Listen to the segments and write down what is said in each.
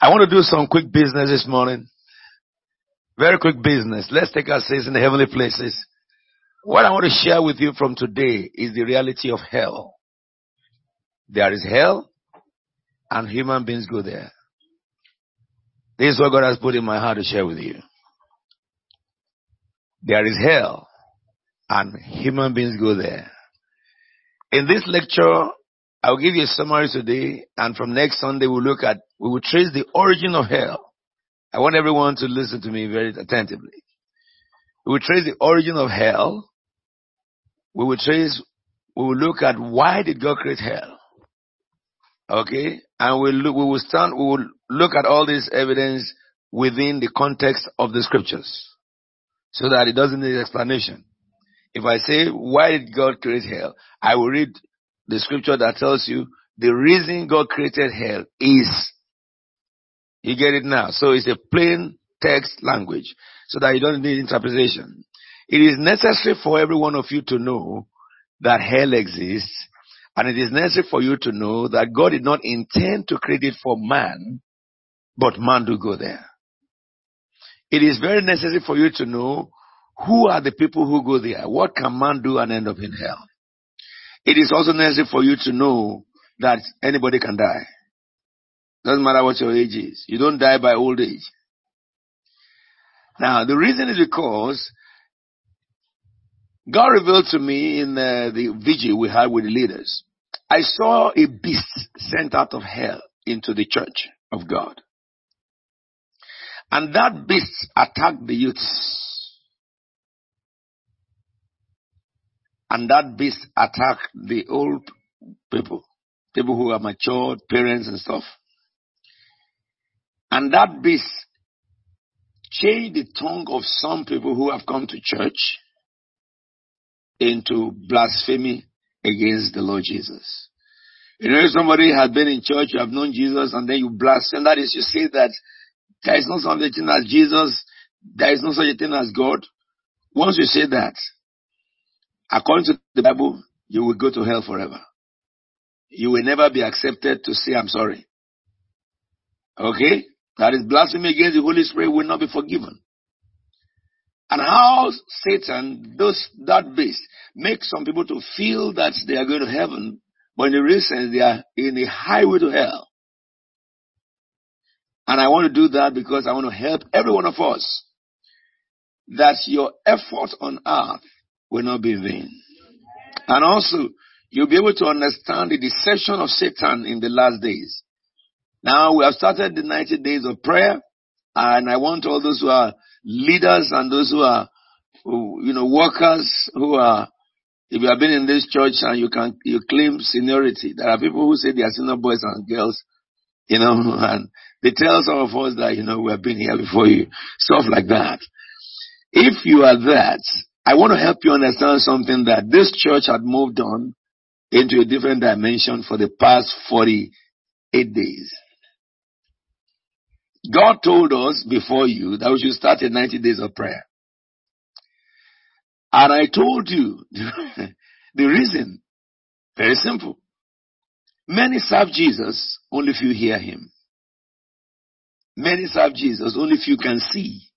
I want to do some quick business this morning. Very quick business. Let's take our seats in the heavenly places. What I want to share with you from today is the reality of hell. There is hell and human beings go there. This is what God has put in my heart to share with you. There is hell and human beings go there. In this lecture, I'll give you a summary today and from next Sunday we'll look at, we will trace the origin of hell. I want everyone to listen to me very attentively. We will trace the origin of hell. We will trace, we will look at why did God create hell? Okay? And we'll look, we will stand, we will look at all this evidence within the context of the scriptures. So that it doesn't need explanation. If I say, why did God create hell? I will read the scripture that tells you the reason God created hell is. You get it now? So it's a plain text language so that you don't need interpretation. It is necessary for every one of you to know that hell exists and it is necessary for you to know that God did not intend to create it for man, but man to go there. It is very necessary for you to know who are the people who go there. What can man do and end up in hell? It is also necessary for you to know that anybody can die. Doesn't matter what your age is. You don't die by old age. Now, the reason is because God revealed to me in uh, the vigil we had with the leaders. I saw a beast sent out of hell into the church of God. And that beast attacked the youths. And that beast attacked the old people, people who are matured, parents and stuff. And that beast changed the tongue of some people who have come to church into blasphemy against the Lord Jesus. You know, if somebody has been in church, you have known Jesus, and then you blaspheme, that is, you say that there is no such thing as Jesus, there is no such a thing as God. Once you say that, according to the Bible, you will go to hell forever. You will never be accepted to say, I'm sorry. Okay? That is blasphemy against the Holy Spirit will not be forgiven. And how Satan does that beast makes some people to feel that they are going to heaven, but in the real sense they are in the highway to hell. And I want to do that because I want to help every one of us that your effort on earth will not be vain. And also, you'll be able to understand the deception of Satan in the last days. Now we have started the 90 days of prayer and I want all those who are leaders and those who are, you know, workers who are, if you have been in this church and you can, you claim seniority, there are people who say they are senior boys and girls, you know, and they tell some of us that, you know, we have been here before you, stuff like that. If you are that, I want to help you understand something that this church had moved on into a different dimension for the past 48 days. God told us before you that we should start a 90 days of prayer. And I told you the reason. Very simple. Many serve Jesus, only few hear him. Many serve Jesus, only few can see.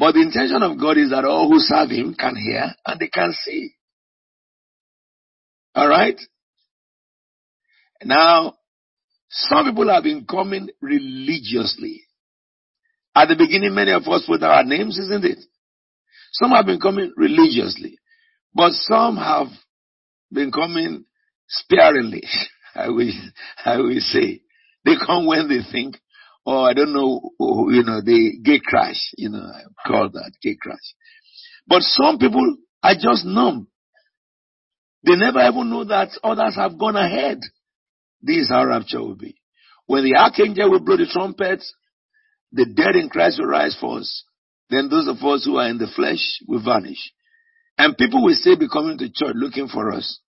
But the intention of God is that all who serve him can hear and they can see. Alright? Now, some people have been coming religiously. At the beginning, many of us put our names, isn't it? Some have been coming religiously, but some have been coming sparingly. I will, I will say. They come when they think, or I don't know, you know, they gate crash, you know, I call that gate crash. But some people are just numb. They never even know that others have gone ahead. This is how rapture will be. When the archangel will blow the trumpet, the dead in Christ will rise first. Then those of us who are in the flesh will vanish. And people will still be coming to church looking for us.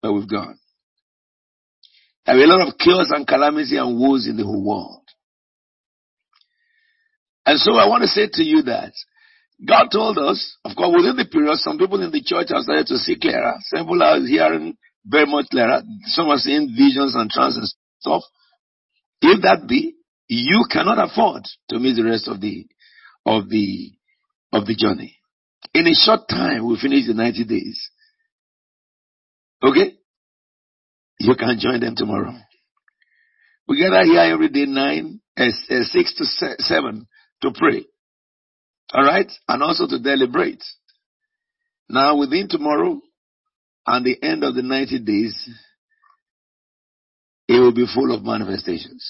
But we've gone. There will be a lot of chaos and calamity and woes in the whole world. And so I want to say to you that God told us, of course, within the period, some people in the church have started to see clearer. Some people are hearing very much clearer. Some are seeing visions and trance and stuff. If that be, you cannot afford to miss the rest of the of the of the journey. In a short time, we finish the 90 days. Okay? You can join them tomorrow. We gather here every day, nine, uh, six to se- seven, to pray. All right, and also to deliberate. Now, within tomorrow and the end of the 90 days, it will be full of manifestations.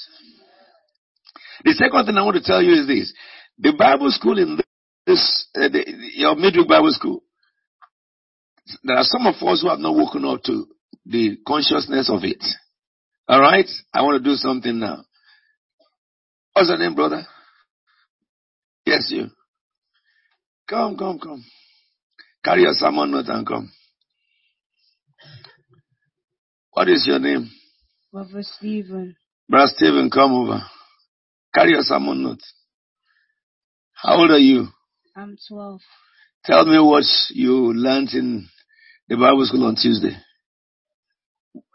The second thing I want to tell you is this. The Bible school in this, uh, the, your midweek Bible school, there are some of us who have not woken up to the consciousness of it. Alright? I want to do something now. What's your name, brother? Yes, you. Come, come, come. Carry your sermon note and come. What is your name? Brother Stephen. Brother Stephen, come over. Carry your sermon note. How old are you? I'm 12. Tell me what you learned in the Bible school on Tuesday.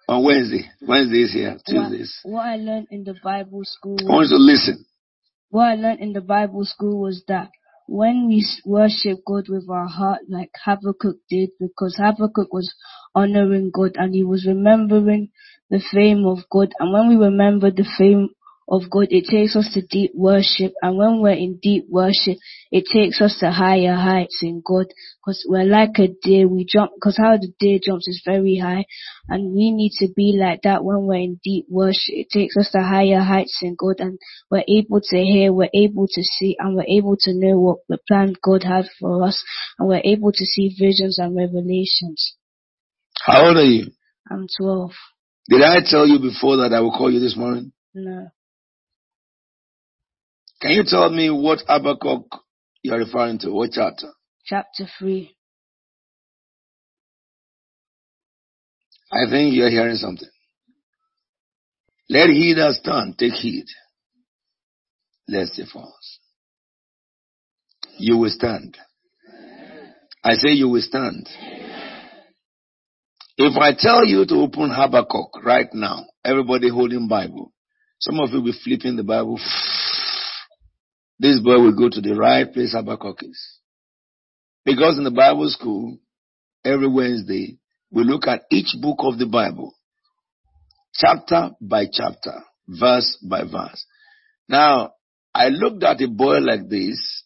On Wednesday. Wednesday is here. Tuesdays. What, what I learned in the Bible school I want you to listen. What I learned in the Bible school was that when we worship God with our heart, like Habakkuk did, because Habakkuk was honoring God and he was remembering the fame of God. And when we remember the fame of God, it takes us to deep worship. And when we're in deep worship, it takes us to higher heights in God. Because we're like a deer, we jump, because how the deer jumps is very high. And we need to be like that when we're in deep worship. It takes us to higher heights in God and we're able to hear, we're able to see, and we're able to know what the plan God had for us. And we're able to see visions and revelations. How old are you? I'm 12. Did I tell you before that I will call you this morning? No. Can you tell me what Habakkuk you're referring to? What chapter? Chapter 3. I think you're hearing something. Let he that stand take heed, lest he falls. You will stand. I say you will stand. If I tell you to open Habakkuk right now, everybody holding Bible, some of you will be flipping the Bible. This boy will go to the right place Habakkuk is. Because in the Bible school, every Wednesday, we look at each book of the Bible, chapter by chapter, verse by verse. Now, I looked at a boy like this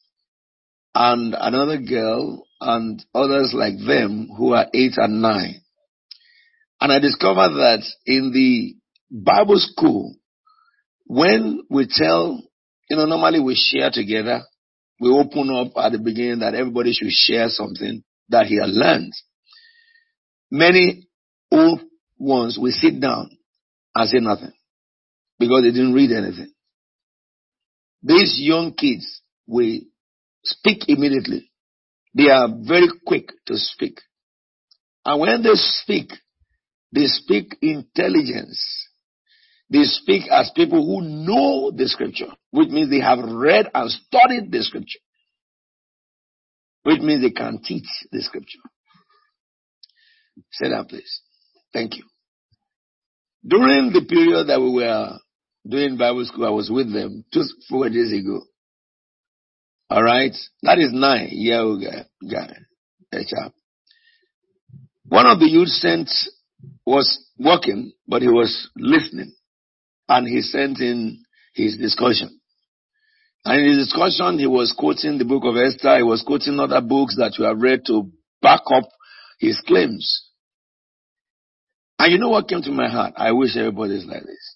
and another girl and others like them who are eight and nine. And I discovered that in the Bible school, when we tell, you know, normally we share together, we open up at the beginning that everybody should share something that he has learned. Many old ones will sit down and say nothing because they didn't read anything. These young kids will speak immediately. They are very quick to speak. And when they speak, they speak intelligence. They speak as people who know the scripture, which means they have read and studied the scripture, which means they can teach the scripture. Say that, please. Thank you. During the period that we were doing Bible school, I was with them just four days ago. All right, that is nine year old guy, a chap. One of the youth sent was working, but he was listening, and he sent in his discussion. And in his discussion, he was quoting the book of Esther. He was quoting other books that you have read to back up his claims. And you know what came to my heart? I wish everybody is like this.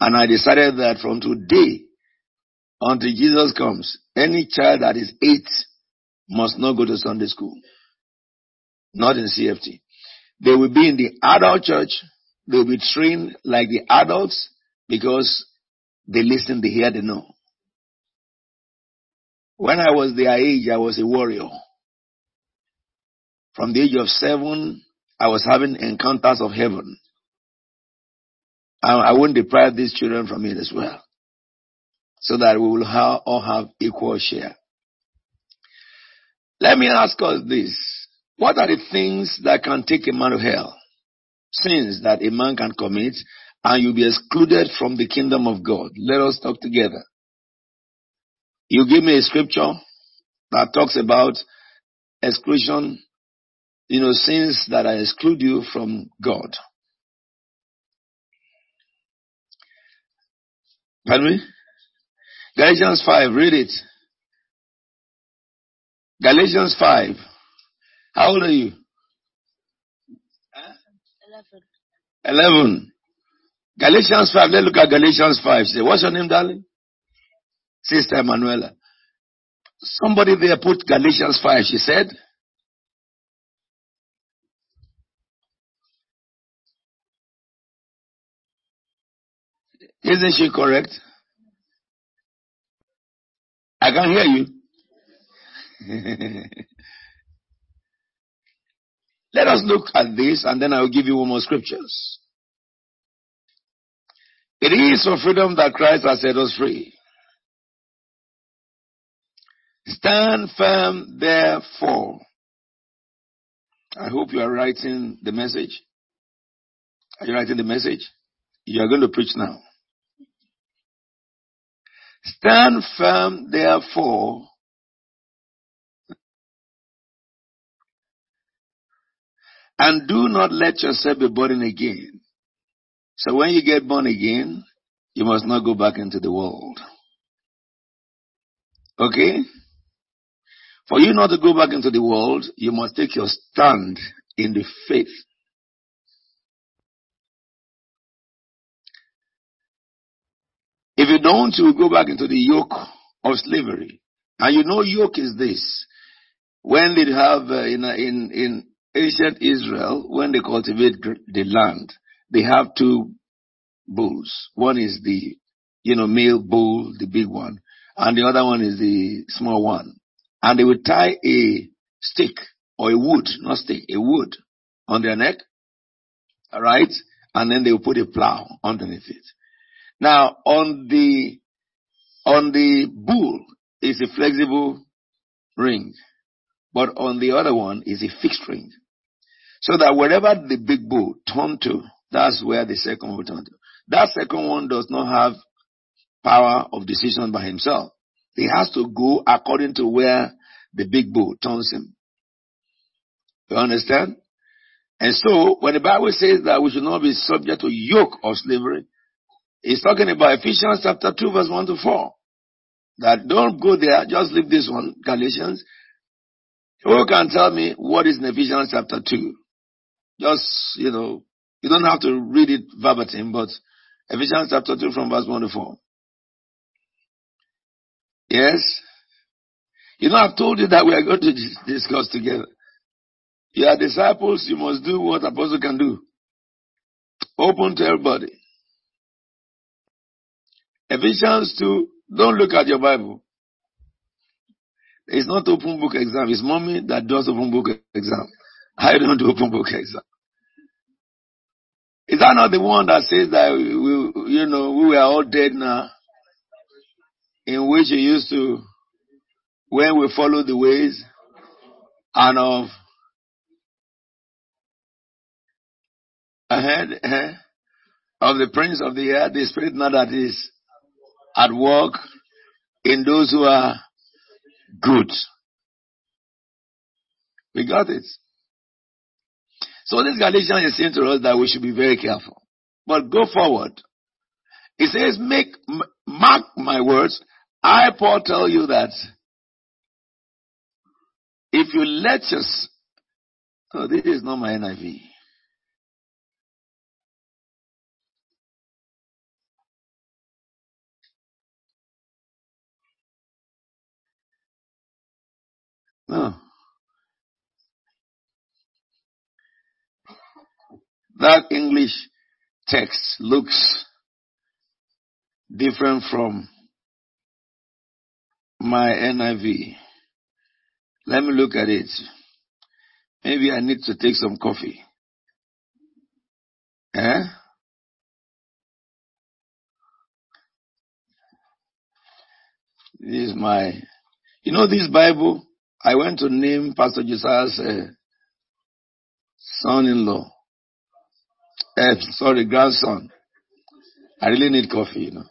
And I decided that from today until Jesus comes, any child that is eight must not go to Sunday school. Not in CFT. They will be in the adult church. They will be trained like the adults because they listen, they hear, they know. When I was their age, I was a warrior. From the age of seven, I was having encounters of heaven. I, I won't deprive these children from it as well. So that we will ha- all have equal share. Let me ask us this. What are the things that can take a man to hell? Sins that a man can commit and you'll be excluded from the kingdom of God. Let us talk together. You give me a scripture that talks about exclusion, you know, sins that I exclude you from God. Pardon me? Galatians 5, read it. Galatians 5. How old are you? 11. 11. Galatians 5. Let's look at Galatians 5. Say, what's your name, darling? Sister Emanuela. Somebody there put Galatians 5. She said, Isn't she correct? I can't hear you. Let us look at this and then I will give you one more scriptures. It is for freedom that Christ has set us free. Stand firm therefore. I hope you are writing the message. Are you writing the message? You are going to preach now. Stand firm therefore and do not let yourself be born again. So when you get born again, you must not go back into the world. Okay? For you not to go back into the world, you must take your stand in the faith. If you don't, you will go back into the yoke of slavery. And you know yoke is this. When they have, uh, in, in, in ancient Israel, when they cultivate the land, they have two bulls. One is the, you know, male bull, the big one, and the other one is the small one. And they would tie a stick or a wood, not stick, a wood on their neck. Alright? And then they would put a plow underneath it. Now, on the, on the bull is a flexible ring, but on the other one is a fixed ring. So that wherever the big bull turned to, that's where the second one turn to. That second one does not have power of decision by himself. He has to go according to where the big bull turns him. You understand? And so, when the Bible says that we should not be subject to yoke of slavery, it's talking about Ephesians chapter 2 verse 1 to 4. That don't go there, just leave this one, Galatians. Who can tell me what is in Ephesians chapter 2? Just, you know, you don't have to read it verbatim, but Ephesians chapter 2 from verse 1 to 4. Yes? You know, I've told you that we are going to discuss together. You are disciples, you must do what apostle can do. Open to everybody. Ephesians 2, don't look at your Bible. It's not open book exam. It's mommy that does open book exam. I don't open book exam. Is that not the one that says that we, you know, we were all dead now? In which you used to, when we follow the ways and of ahead uh, of the prince of the air, the spirit now that is at work in those who are good. We got it. So this Galatians is saying to us that we should be very careful. But go forward. It says, make, mark my words. I, Paul, tell you that if you let us, oh, this is not my NIV. No. That English text looks different from my NIV. Let me look at it. Maybe I need to take some coffee. Eh? This is my, you know this Bible? I went to name Pastor Josiah's uh, son-in-law. Uh, sorry, grandson. I really need coffee, you know.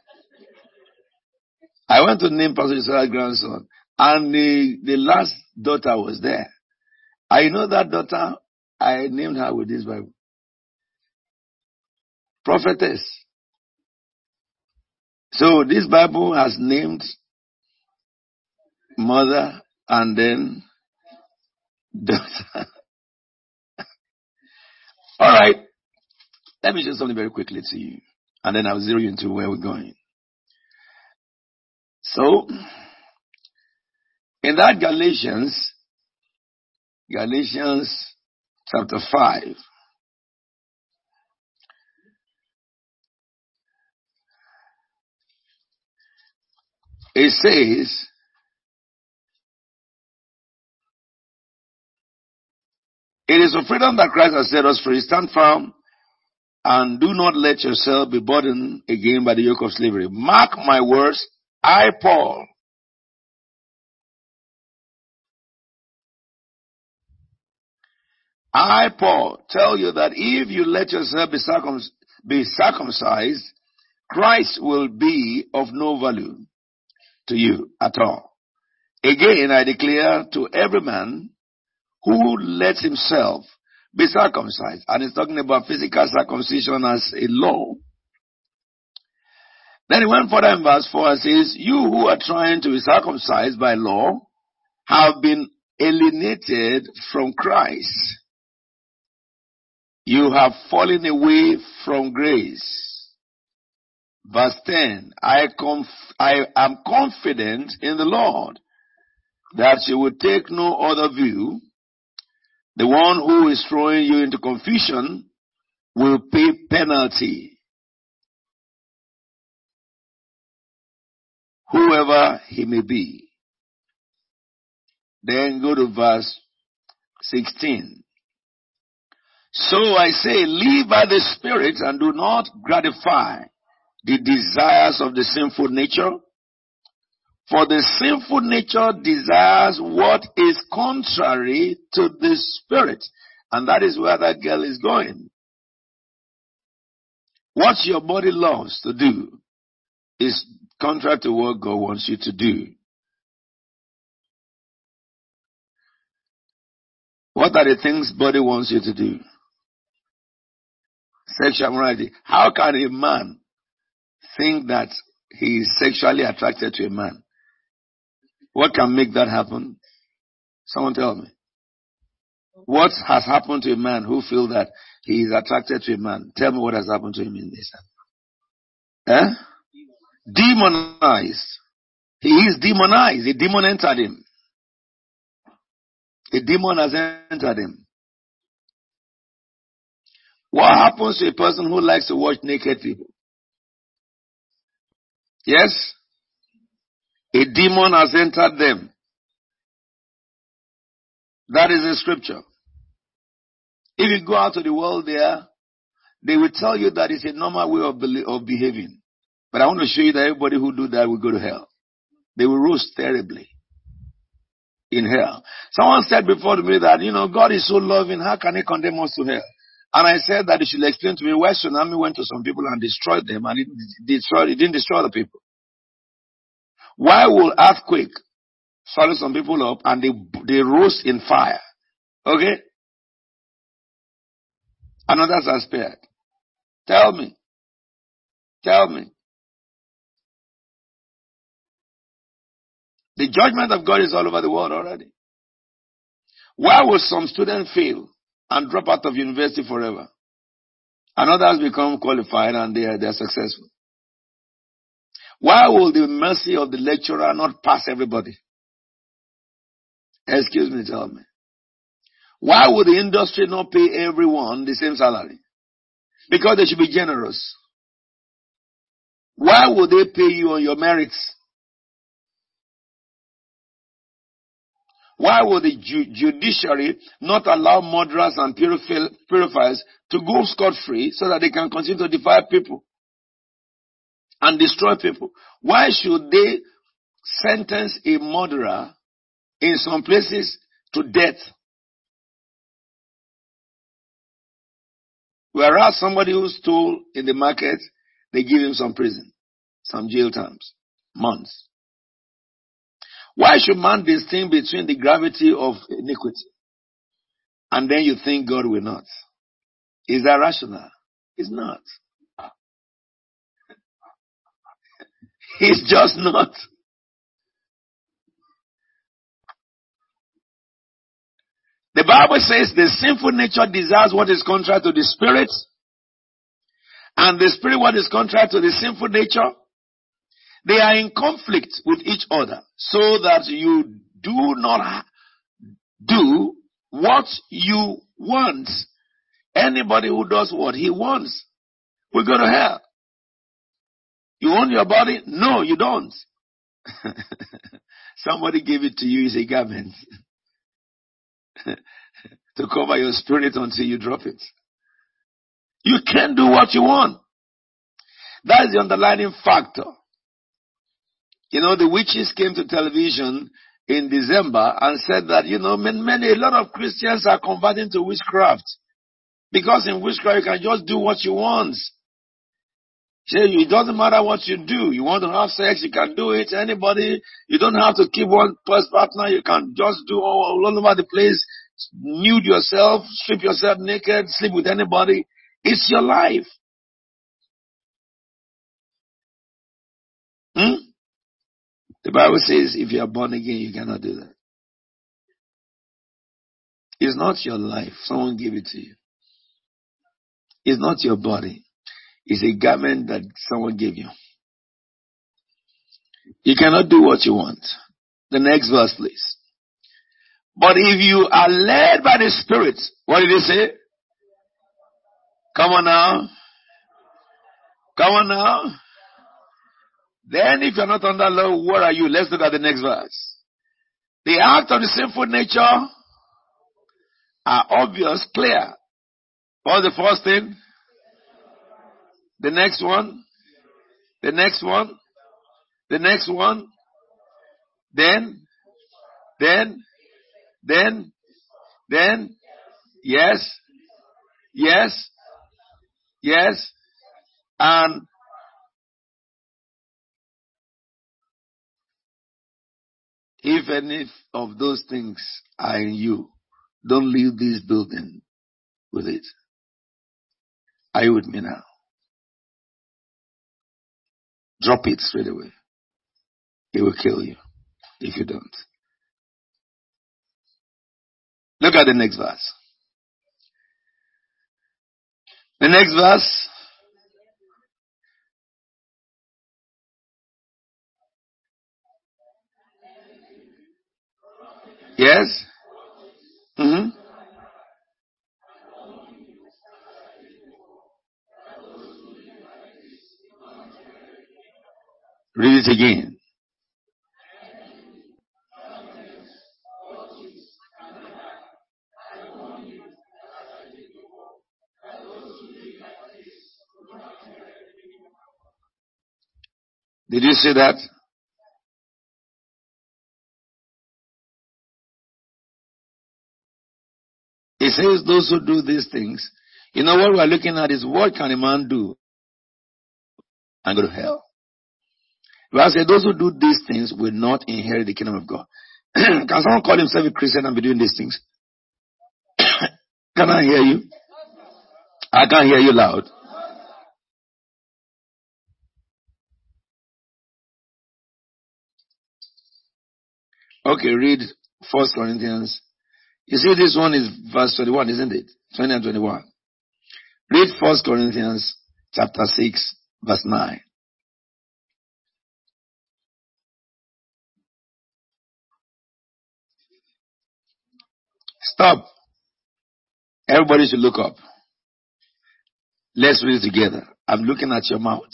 I went to name Pastor Israel's grandson, and the, the last daughter was there. I know that daughter, I named her with this Bible. Prophetess. So this Bible has named mother and then daughter. All right. Let me just something very quickly to you, and then I'll zero you into where we're going. So, in that Galatians, Galatians chapter 5, it says, It is for freedom that Christ has set us free. Stand firm and do not let yourself be burdened again by the yoke of slavery. Mark my words, I, Paul, I, Paul, tell you that if you let yourself be, circum- be circumcised, Christ will be of no value to you at all. Again, I declare to every man who lets himself be circumcised, and he's talking about physical circumcision as a law. Then he went further in verse 4 and says, You who are trying to be circumcised by law have been alienated from Christ. You have fallen away from grace. Verse 10, I, conf- I am confident in the Lord that you will take no other view. The one who is throwing you into confusion will pay penalty. Whoever he may be. Then go to verse 16. So I say, live by the Spirit and do not gratify the desires of the sinful nature. For the sinful nature desires what is contrary to the Spirit. And that is where that girl is going. What your body loves to do is contrary to what God wants you to do. What are the things body wants you to do? Sexual morality. How can a man think that he is sexually attracted to a man? What can make that happen? Someone tell me. What has happened to a man who feels that he is attracted to a man? Tell me what has happened to him in this. Eh? Demonized. He is demonized. A demon entered him. A demon has entered him. What happens to a person who likes to watch naked people? Yes? A demon has entered them. That is the scripture. If you go out to the world there, they will tell you that it's a normal way of, of behaving. But I want to show you that everybody who do that will go to hell. They will roast terribly in hell. Someone said before me that, you know, God is so loving, how can he condemn us to hell? And I said that he should explain to me why tsunami went to some people and destroyed them and it, destroyed, it didn't destroy the people. Why will earthquake swallow some people up and they, they roast in fire? Okay? And others are spared. Tell me. Tell me. The judgment of God is all over the world already. Why will some students fail and drop out of university forever? And others become qualified and they are, they are successful. Why will the mercy of the lecturer not pass everybody? Excuse me, tell me. Why would the industry not pay everyone the same salary? Because they should be generous. Why would they pay you on your merits? Why would the ju- judiciary not allow murderers and purif- purifiers to go scot free so that they can continue to defile people and destroy people? Why should they sentence a murderer in some places to death? Whereas somebody who stole in the market, they give him some prison, some jail terms, months. Why should man distinguish between the gravity of iniquity and then you think God will not? Is that rational? It's not. It's just not. The Bible says the sinful nature desires what is contrary to the spirit, and the spirit what is contrary to the sinful nature. They are in conflict with each other, so that you do not do what you want. Anybody who does what he wants will go to hell. You own your body? No, you don't. Somebody gave it to you as a garment to cover your spirit until you drop it. You can't do what you want. That is the underlying factor. You know, the witches came to television in December and said that, you know, many, many, a lot of Christians are converting to witchcraft. Because in witchcraft you can just do what you want. Say it doesn't matter what you do. You want to have sex, you can do it. Anybody, you don't have to keep one first partner. You can just do all, all over the place. Nude yourself, strip yourself naked, sleep with anybody. It's your life. Hmm? The Bible says if you are born again, you cannot do that. It's not your life. Someone gave it to you. It's not your body is a garment that someone gave you. You cannot do what you want. The next verse, please. But if you are led by the Spirit, what did he say? Come on now. Come on now. Then if you're not under law, what are you? Let's look at the next verse. The act of the sinful nature are obvious, clear. What's the first thing? The next one. The next one. The next one. Then. Then. Then. Then. Yes. Yes. Yes. And if any of those things are in you, don't leave this building with it. Are you with me now? Drop it straight away. It will kill you if you don't. Look at the next verse. The next verse. Yes? Mm-hmm. Read it again. Did you see that? It says those who do these things. You know what we're looking at is what can a man do and go to hell? I said, those who do these things will not inherit the kingdom of God. Can someone call himself a Christian and be doing these things? Can I hear you? I can't hear you loud. Okay, read First Corinthians. You see, this one is verse 21, isn't it? 20 and 21. Read First Corinthians chapter 6, verse 9. Stop. Everybody should look up. Let's read it together. I'm looking at your mouth.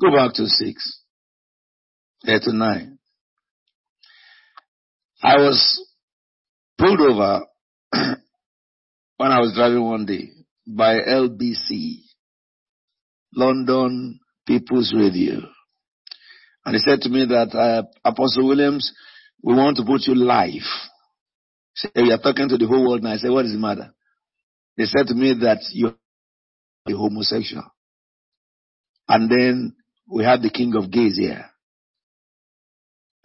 Go back to six. There to nine. I was pulled over when I was driving one day by LBC, London People's Radio. And he said to me that, uh, Apostle Williams, we want to put you live. Say, we are talking to the whole world now. I said, what is the matter? They said to me that you're a homosexual. And then we have the king of gays here.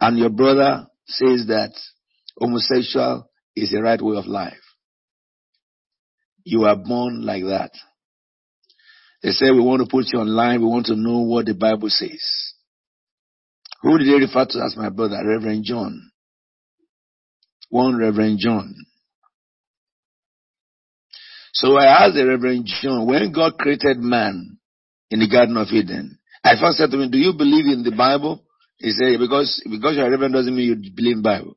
And your brother says that homosexual is the right way of life. You are born like that. They say we want to put you online. We want to know what the Bible says. Who did they refer to as my brother? Reverend John. One Reverend John. So I asked the Reverend John, when God created man in the Garden of Eden, I first said to him, do you believe in the Bible? He said, because, because you're a Reverend doesn't mean you believe in Bible.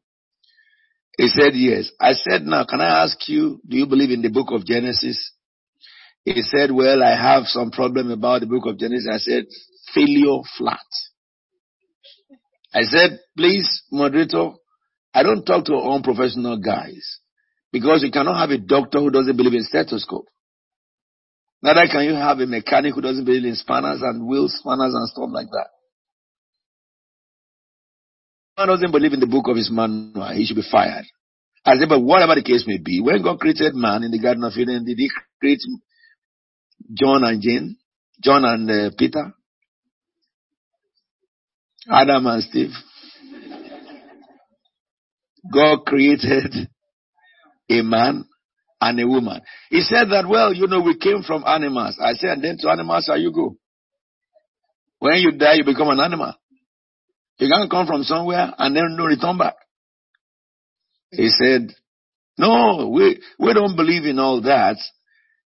He said, yes. I said, now, can I ask you, do you believe in the book of Genesis? He said, well, I have some problem about the book of Genesis. I said, failure flat. I said, please, moderator, I don't talk to unprofessional guys because you cannot have a doctor who doesn't believe in stethoscope. Neither can you have a mechanic who doesn't believe in spanners and wheel spanners and stuff like that. Man doesn't believe in the book of his manual, he should be fired. I said, but whatever the case may be, when God created man in the Garden of Eden, did he create John and Jane? John and uh, Peter? Adam and Steve? God created a man and a woman. He said that, well, you know, we came from animals. I said, and then to animals shall you go. When you die, you become an animal. You can't come from somewhere and then no return back. He said, no, we, we don't believe in all that.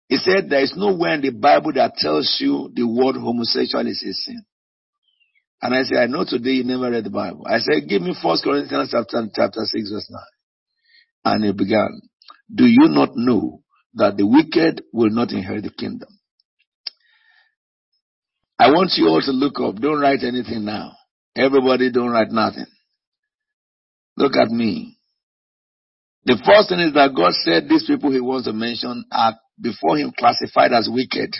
He said there is nowhere in the Bible that tells you the word homosexual is a sin. And I said, I know today you never read the Bible. I said, give me First Corinthians chapter, chapter 6 verse 9. And he began, do you not know that the wicked will not inherit the kingdom? I want you all to look up. Don't write anything now. Everybody don't write nothing. Look at me. The first thing is that God said these people he wants to mention are before him classified as wicked.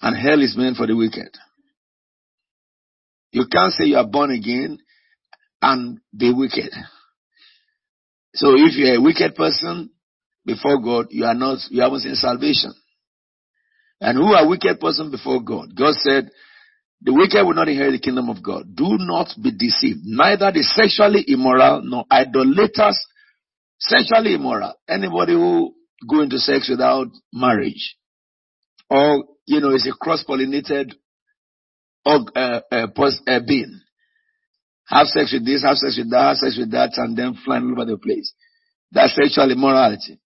And hell is meant for the wicked. You can't say you are born again and be wicked. So if you're a wicked person before God, you are not, you haven't seen salvation. And who are wicked person before God? God said, the wicked will not inherit the kingdom of God. Do not be deceived. Neither the sexually immoral nor idolaters, sexually immoral. Anybody who go into sex without marriage or, you know, is a cross-pollinated uh, uh, uh, being. Have sex with this, have sex with that, have sex with that, and then flying all over the place. That's sexual immorality.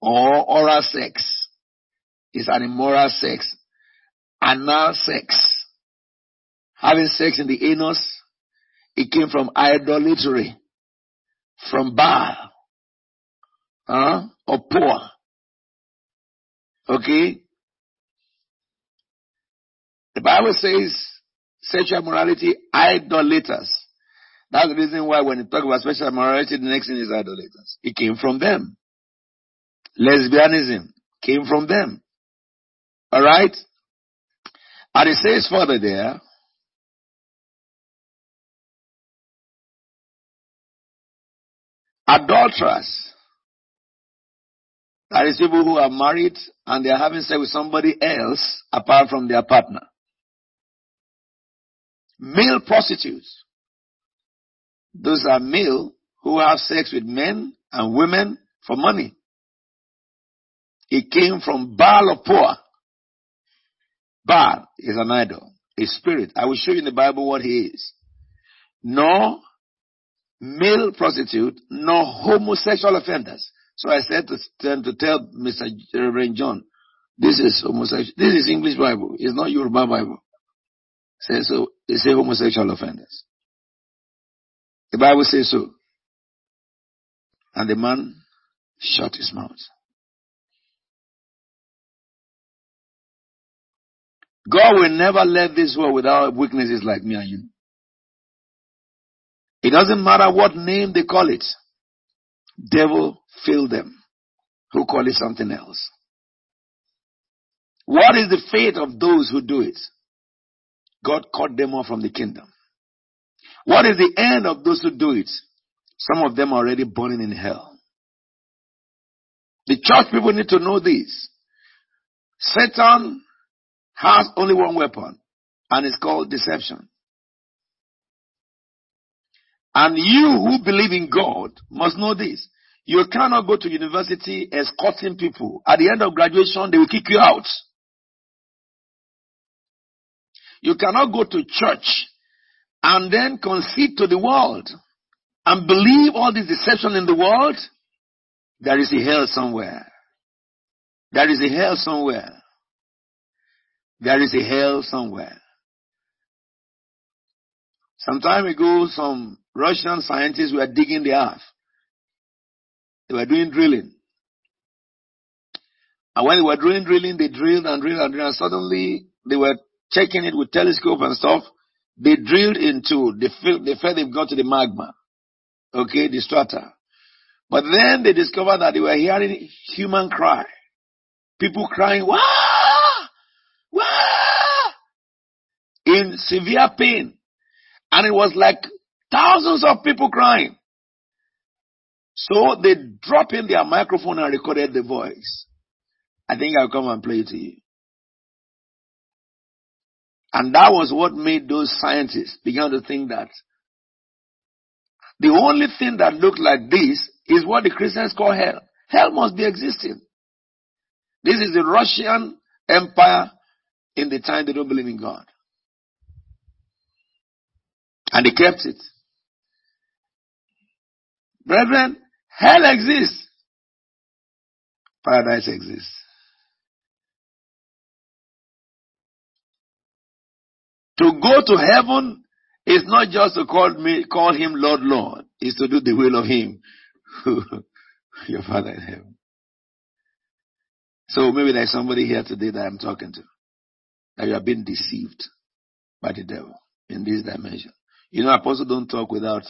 Or oral sex is an immoral sex. Anal sex. Having sex in the anus, it came from idolatry, from Baal, huh? or poor. Okay? The Bible says sexual morality, idolaters. That's the reason why when you talk about sexual morality, the next thing is idolaters. It came from them. Lesbianism came from them. Alright? And it says further there, adulterers. That is people who are married and they are having sex with somebody else apart from their partner. Male prostitutes. Those are male who have sex with men and women for money. It came from Baal of Peor. Baal is an idol, a spirit. I will show you in the Bible what he is. No male prostitute, nor homosexual offenders. So I said to to tell Mr. Reverend John, this is homosexual. This is English Bible. It's not Yoruba Bible. Say so. They say homosexual offenders. The Bible says so. And the man shut his mouth. God will never let this world without weaknesses like me and you. It doesn't matter what name they call it. Devil fill them who call it something else. What is the fate of those who do it? God cut them off from the kingdom. What is the end of those who do it? Some of them are already burning in hell. The church people need to know this. Satan has only one weapon, and it's called deception. And you who believe in God must know this. You cannot go to university escorting people. At the end of graduation, they will kick you out. You cannot go to church and then concede to the world and believe all this deception in the world. There is a hell somewhere. There is a hell somewhere. There is a hell somewhere. Some time ago, some Russian scientists were digging the earth. They were doing drilling. And when they were doing drilling, they drilled and drilled and drilled, and suddenly they were checking it with telescope and stuff. They drilled into, they felt, they felt they've got to the magma. Okay, the strata. But then they discovered that they were hearing human cry. People crying, wah! In severe pain. And it was like thousands of people crying. So they dropped in their microphone and recorded the voice. I think I'll come and play it to you. And that was what made those scientists begin to think that the only thing that looked like this is what the Christians call hell. Hell must be existing. This is the Russian Empire in the time they don't believe in God. And they kept it. Brethren, hell exists. Paradise exists. To go to heaven is not just to call me, call him Lord, Lord. It's to do the will of him, your Father in heaven. So maybe there's somebody here today that I'm talking to. That you have been deceived by the devil in this dimension. You know, apostles don't talk without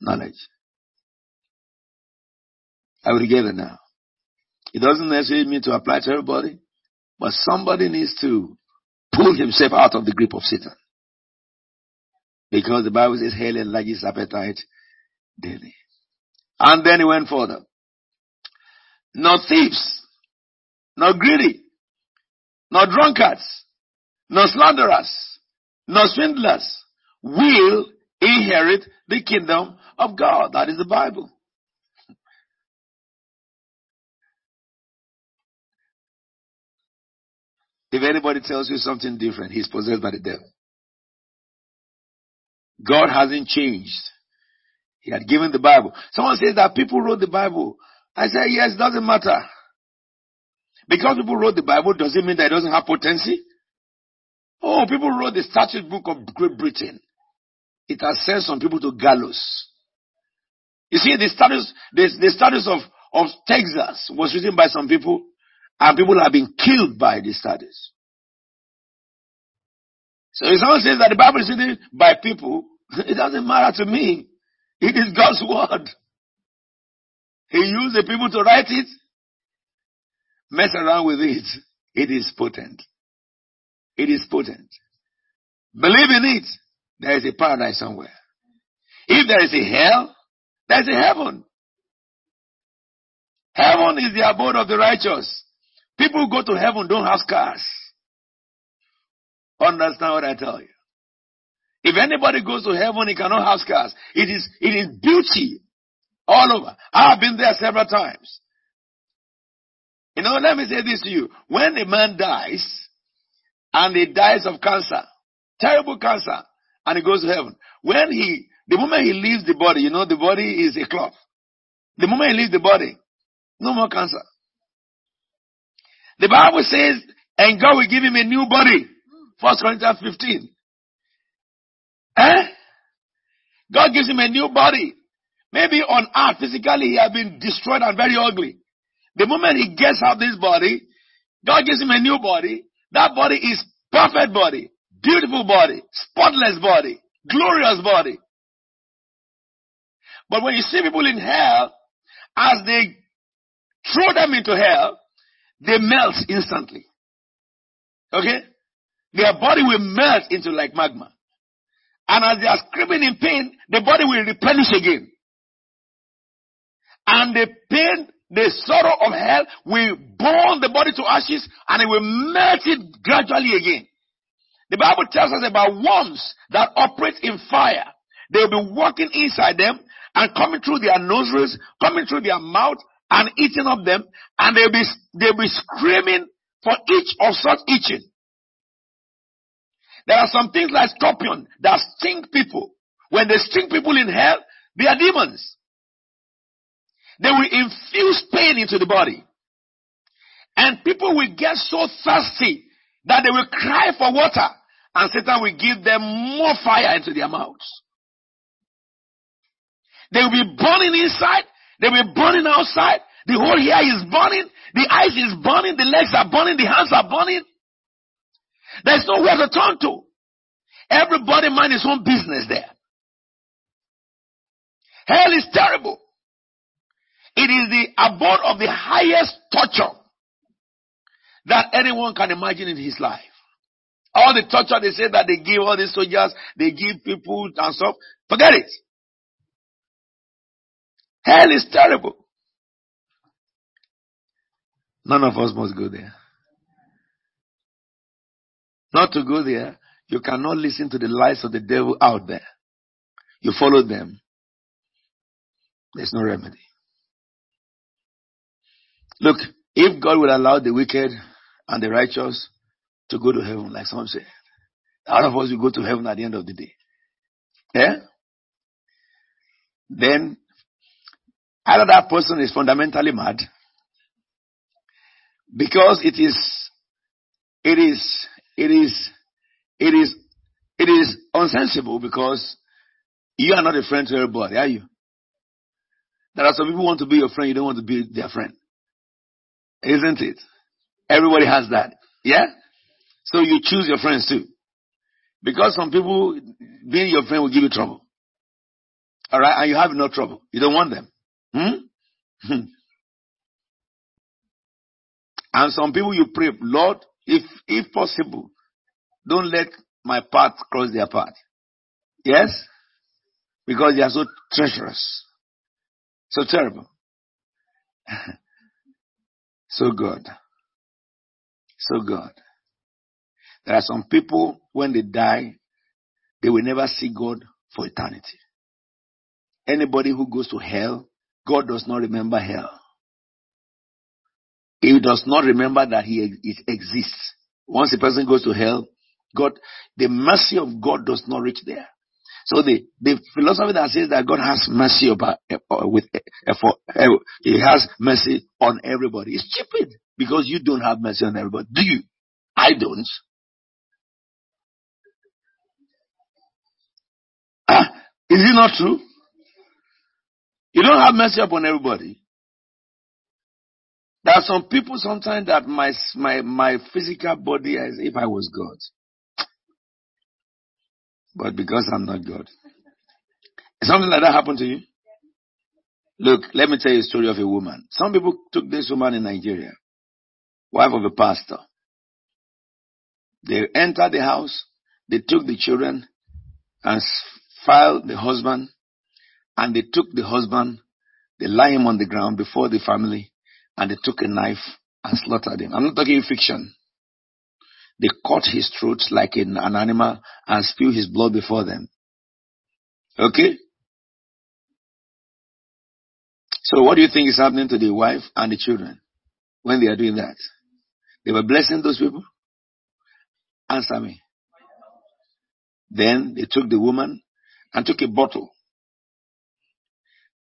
knowledge. I will get it now. It doesn't necessarily mean to apply to everybody, but somebody needs to pull himself out of the grip of Satan. Because the Bible says hell enlarges appetite daily. And then he went further. No thieves, no greedy, no drunkards, no slanderers, no swindlers will inherit the kingdom of God. That is the Bible. If anybody tells you something different, he's possessed by the devil. God hasn't changed. He had given the Bible. Someone says that people wrote the Bible. I say, yes, doesn't matter. Because people wrote the Bible, doesn't mean that it doesn't have potency? Oh, people wrote the statute book of Great Britain. It has sent some people to gallows. You see, the status, the, the status of, of Texas was written by some people and people have been killed by the studies. So if someone says that the Bible is written by people, it doesn't matter to me. It is God's word. He used the people to write it. Mess around with it. It is potent. It is potent. Believe in it. There is a paradise somewhere. If there is a hell, there is a heaven. Heaven is the abode of the righteous. People who go to heaven don't have scars. Understand what I tell you? If anybody goes to heaven, he cannot have scars. It is, it is beauty all over. I have been there several times. You know, let me say this to you. When a man dies, and he dies of cancer, terrible cancer, and he goes to heaven, when he, the moment he leaves the body, you know, the body is a cloth. The moment he leaves the body, no more cancer. The Bible says, and God will give him a new body. First Corinthians 15. Eh? God gives him a new body. Maybe on earth, physically, he has been destroyed and very ugly. The moment he gets out this body, God gives him a new body. That body is perfect body, beautiful body, spotless body, glorious body. But when you see people in hell, as they throw them into hell, they melt instantly. Okay? Their body will melt into like magma. And as they are screaming in pain, the body will replenish again. And the pain, the sorrow of hell will burn the body to ashes and it will melt it gradually again. The Bible tells us about worms that operate in fire. They'll be walking inside them and coming through their nostrils, coming through their mouth and eating up them and they'll be, they'll be screaming for each of such itching. There are some things like scorpion that sting people. When they sting people in hell, they are demons. They will infuse pain into the body. And people will get so thirsty that they will cry for water. And Satan will give them more fire into their mouths. They will be burning inside. They will be burning outside. The whole hair is burning. The eyes is burning. The legs are burning. The hands are burning. There's nowhere to turn to. Everybody mind his own business there. Hell is terrible. It is the abode of the highest torture that anyone can imagine in his life. All the torture they say that they give all these soldiers, they give people and stuff. Forget it. Hell is terrible. None of us must go there. Not to go there, you cannot listen to the lies of the devil out there. You follow them. There's no remedy. Look, if God will allow the wicked and the righteous to go to heaven, like some say, all of us will go to heaven at the end of the day. Yeah? Then either that person is fundamentally mad because it is it is it is it is it is unsensible because you are not a friend to everybody, are you? There are some people who want to be your friend, you don't want to be their friend. Isn't it? Everybody has that. Yeah? So you choose your friends too. Because some people, being your friend will give you trouble. Alright? And you have no trouble. You don't want them. Hmm? and some people you pray, Lord, if, if possible, don't let my path cross their path. Yes? Because they are so treacherous. So terrible. so good. So God. There are some people, when they die, they will never see God for eternity. Anybody who goes to hell, God does not remember hell. He does not remember that he it exists. Once a person goes to hell, God, the mercy of God does not reach there. So the, the philosophy that says that God has mercy about, uh, with, uh, for, uh, he has mercy on everybody is stupid because you don't have mercy on everybody. Do you? I don't. Ah, is it not true? You don't have mercy upon everybody. There are some people sometimes that my, my, my physical body as if I was God. But because I'm not God. Something like that happened to you? Look, let me tell you a story of a woman. Some people took this woman in Nigeria, wife of a pastor. They entered the house, they took the children and filed the husband, and they took the husband, they lie him on the ground before the family, and they took a knife and slaughtered him. I'm not talking fiction. They cut his throat like an, an animal and spew his blood before them. Okay? So what do you think is happening to the wife and the children when they are doing that? They were blessing those people? Answer me. Then they took the woman and took a bottle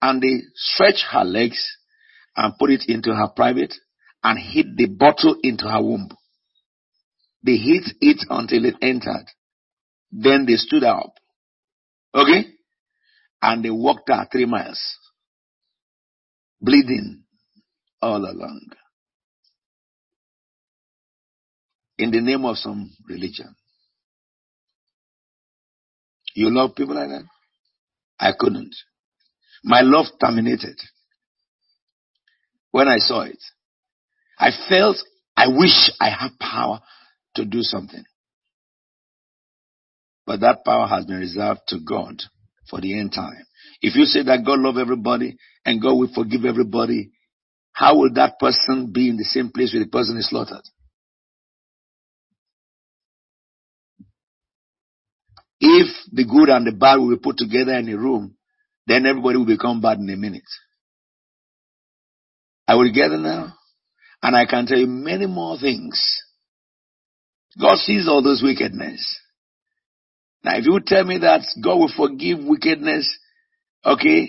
and they stretched her legs and put it into her private and hid the bottle into her womb. They hit it until it entered. Then they stood up. Okay? And they walked out three miles. Bleeding all along. In the name of some religion. You love people like that? I couldn't. My love terminated when I saw it. I felt I wish I had power to do something. But that power has been reserved to God for the end time. If you say that God love everybody and God will forgive everybody, how will that person be in the same place where the person is slaughtered? If the good and the bad will be put together in a room, then everybody will become bad in a minute. I will it now? And I can tell you many more things. God sees all those wickedness. Now, if you tell me that God will forgive wickedness, okay,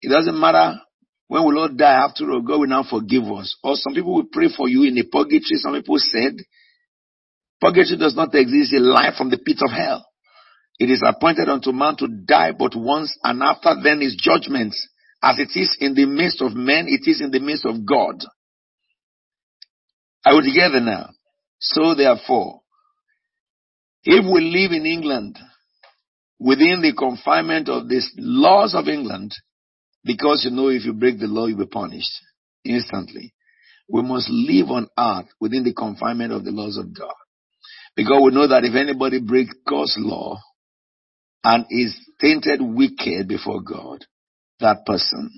it doesn't matter when we all die after all, God will now forgive us. Or some people will pray for you in a purgatory. Some people said, purgatory does not exist, a life from the pit of hell. It is appointed unto man to die but once, and after then is judgment. As it is in the midst of men, it is in the midst of God. Are we together now? So therefore, if we live in England within the confinement of these laws of England, because you know if you break the law, you'll be punished instantly. We must live on earth within the confinement of the laws of God. Because we know that if anybody breaks God's law and is tainted wicked before God, that person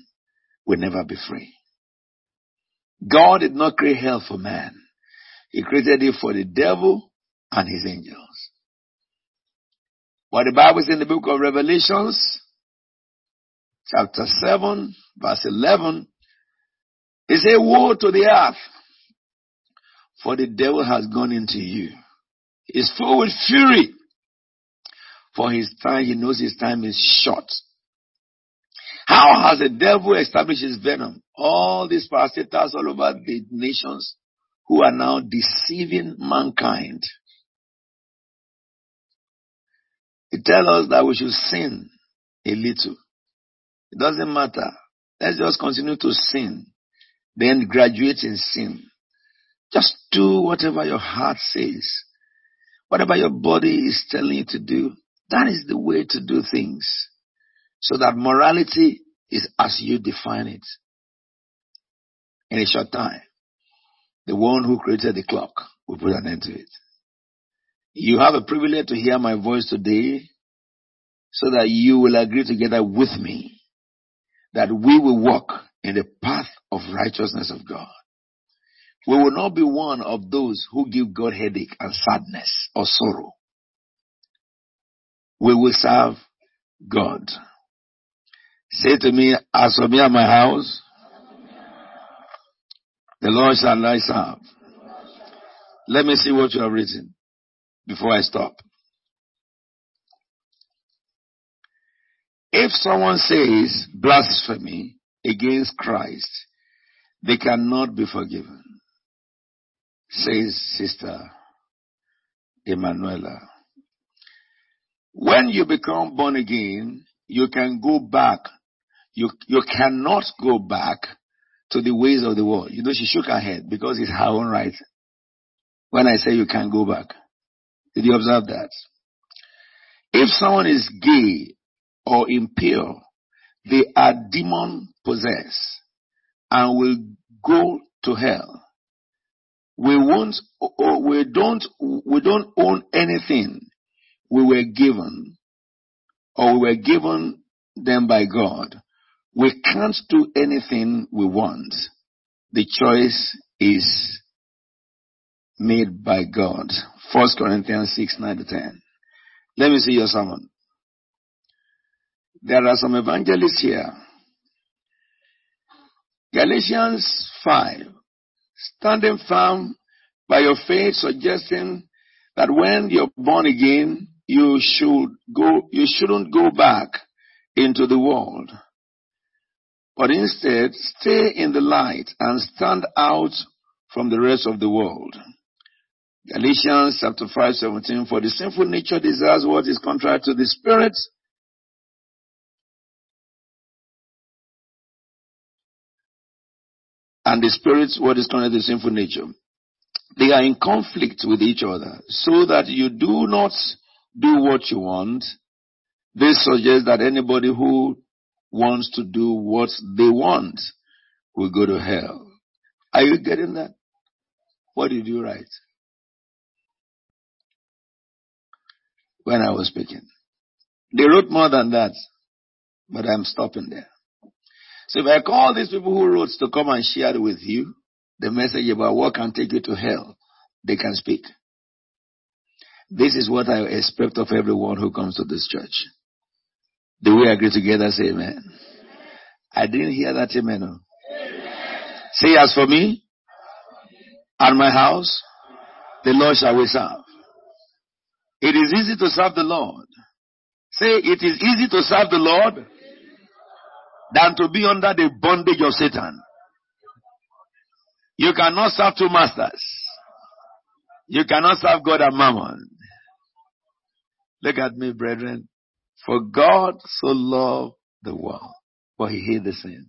will never be free. God did not create hell for man. He created it for the devil and his angels. What the Bible says in the book of Revelations, chapter 7, verse 11, it says, Woe to the earth, for the devil has gone into you. He's full with fury, for his time, he knows his time is short. How has the devil established his venom? All these parasites all over the nations who are now deceiving mankind. It tells us that we should sin a little. It doesn't matter. Let's just continue to sin. Then graduate in sin. Just do whatever your heart says. Whatever your body is telling you to do. That is the way to do things. So that morality is as you define it. In a short time. The one who created the clock will put an end to it. You have a privilege to hear my voice today so that you will agree together with me that we will walk in the path of righteousness of God. We will not be one of those who give God headache and sadness or sorrow. We will serve God. Say to me, as for me and my house, the Lord shall I serve. Let me see what you have written before I stop. If someone says blasphemy against Christ, they cannot be forgiven, says Sister Emanuela. When you become born again, you can go back. You, you cannot go back to the ways of the world. You know, she shook her head because it's her own right. When I say you can't go back. Did you observe that? If someone is gay or impure, they are demon possessed and will go to hell. We won't, oh, we don't, we don't own anything we were given or we were given them by God. We can't do anything we want. The choice is made by God. 1 Corinthians 6, 9 to 10. Let me see your sermon. There are some evangelists here. Galatians 5. Standing firm by your faith, suggesting that when you're born again, you should go, you shouldn't go back into the world. But instead, stay in the light and stand out from the rest of the world. Galatians chapter 5, 17, for the sinful nature desires what is contrary to the spirit, and the spirit what is contrary to the sinful nature. They are in conflict with each other, so that you do not do what you want. This suggests that anybody who wants to do what they want will go to hell. Are you getting that? What did you write? When I was speaking. They wrote more than that, but I'm stopping there. So if I call these people who wrote to come and share with you the message about what can take you to hell, they can speak. This is what I expect of everyone who comes to this church. Do we agree together? Say amen. I didn't hear that amen. No. Say as for me and my house, the Lord shall we serve. It is easy to serve the Lord. Say it is easy to serve the Lord than to be under the bondage of Satan. You cannot serve two masters. You cannot serve God and mammon. Look at me, brethren. For God so loved the world, for he hate the sin.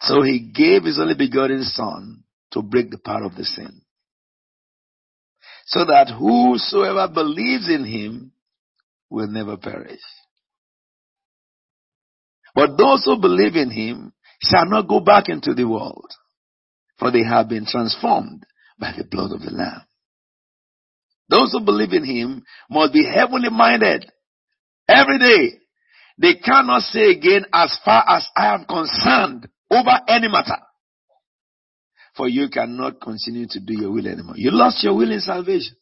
So he gave his only begotten son to break the power of the sin. So that whosoever believes in him will never perish. But those who believe in him shall not go back into the world, for they have been transformed by the blood of the Lamb. Those who believe in him must be heavenly minded every day. They cannot say again, as far as I am concerned, over any matter. For you cannot continue to do your will anymore. You lost your will in salvation.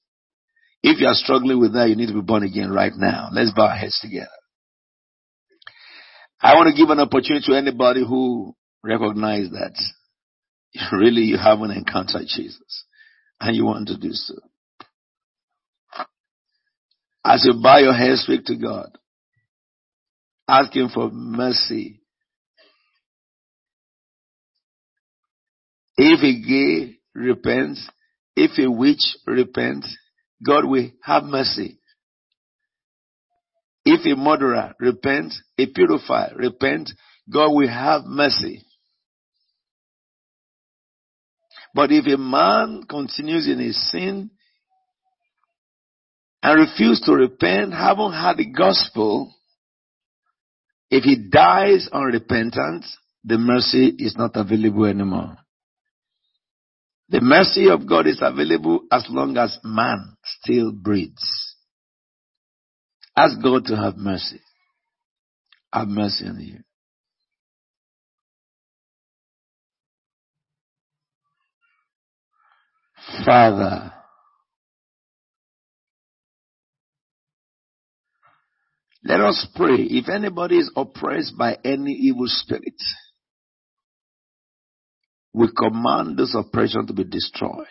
If you are struggling with that, you need to be born again right now. Let's bow our heads together. I want to give an opportunity to anybody who recognizes that really you haven't encountered Jesus and you want to do so. As you bow your head, speak to God. Ask Him for mercy. If a gay repents, if a witch repents, God will have mercy. If a murderer repents, a pedophile repents, God will have mercy. But if a man continues in his sin and refuses to repent, haven't had the gospel, if he dies unrepentant, the mercy is not available anymore. The mercy of God is available as long as man still breathes. Ask God to have mercy. Have mercy on you. Father, let us pray. If anybody is oppressed by any evil spirit, we command this oppression to be destroyed.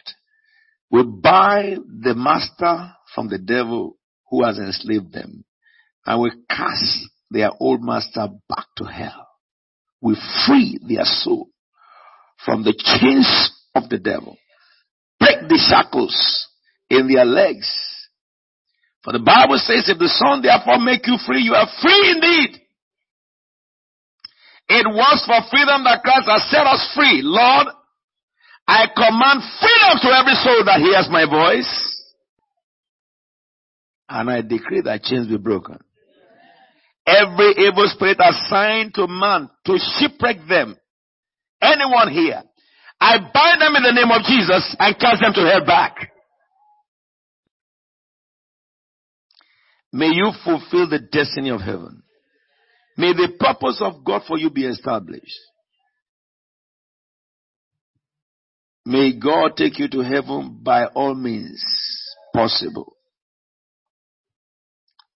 We buy the master from the devil who has enslaved them and we cast their old master back to hell. We free their soul from the chains of the devil. Break the shackles in their legs. For the Bible says, if the Son therefore make you free, you are free indeed. It was for freedom that Christ has set us free. Lord, I command freedom to every soul that hears my voice. And I decree that chains be broken. Every evil spirit assigned to man to shipwreck them. Anyone here. I bind them in the name of Jesus and cast them to hell back. May you fulfill the destiny of heaven. May the purpose of God for you be established. May God take you to heaven by all means possible.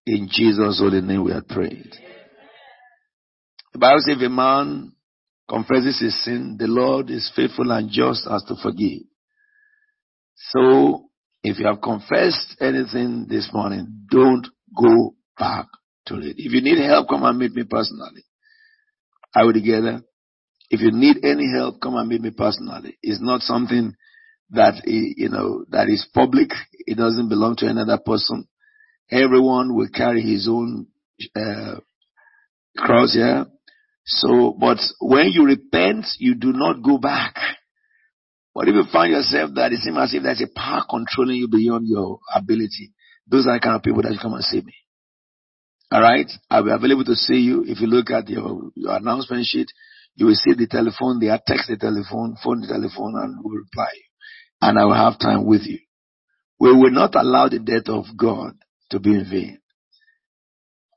In Jesus' holy name we are prayed. The Bible says if a man confesses his sin, the Lord is faithful and just as to forgive. So, if you have confessed anything this morning, don't go back If you need help, come and meet me personally. Are we together? If you need any help, come and meet me personally. It's not something that, you know, that is public. It doesn't belong to another person. Everyone will carry his own, uh, cross here. So, but when you repent, you do not go back. But if you find yourself that it seems as if there's a power controlling you beyond your ability, those are the kind of people that you come and see me. All right. I'll be available to see you. If you look at your, your announcement sheet, you will see the telephone. They are text the telephone, phone the telephone, and we'll reply. And I will have time with you. We will not allow the death of God to be in vain.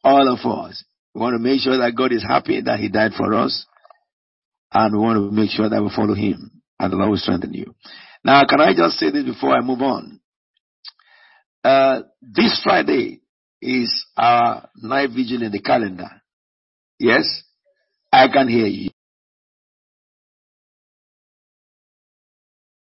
All of us. We want to make sure that God is happy that He died for us. And we want to make sure that we follow Him. And the Lord will strengthen you. Now, can I just say this before I move on? Uh, this Friday is our night vigil in the calendar. Yes? I can hear you.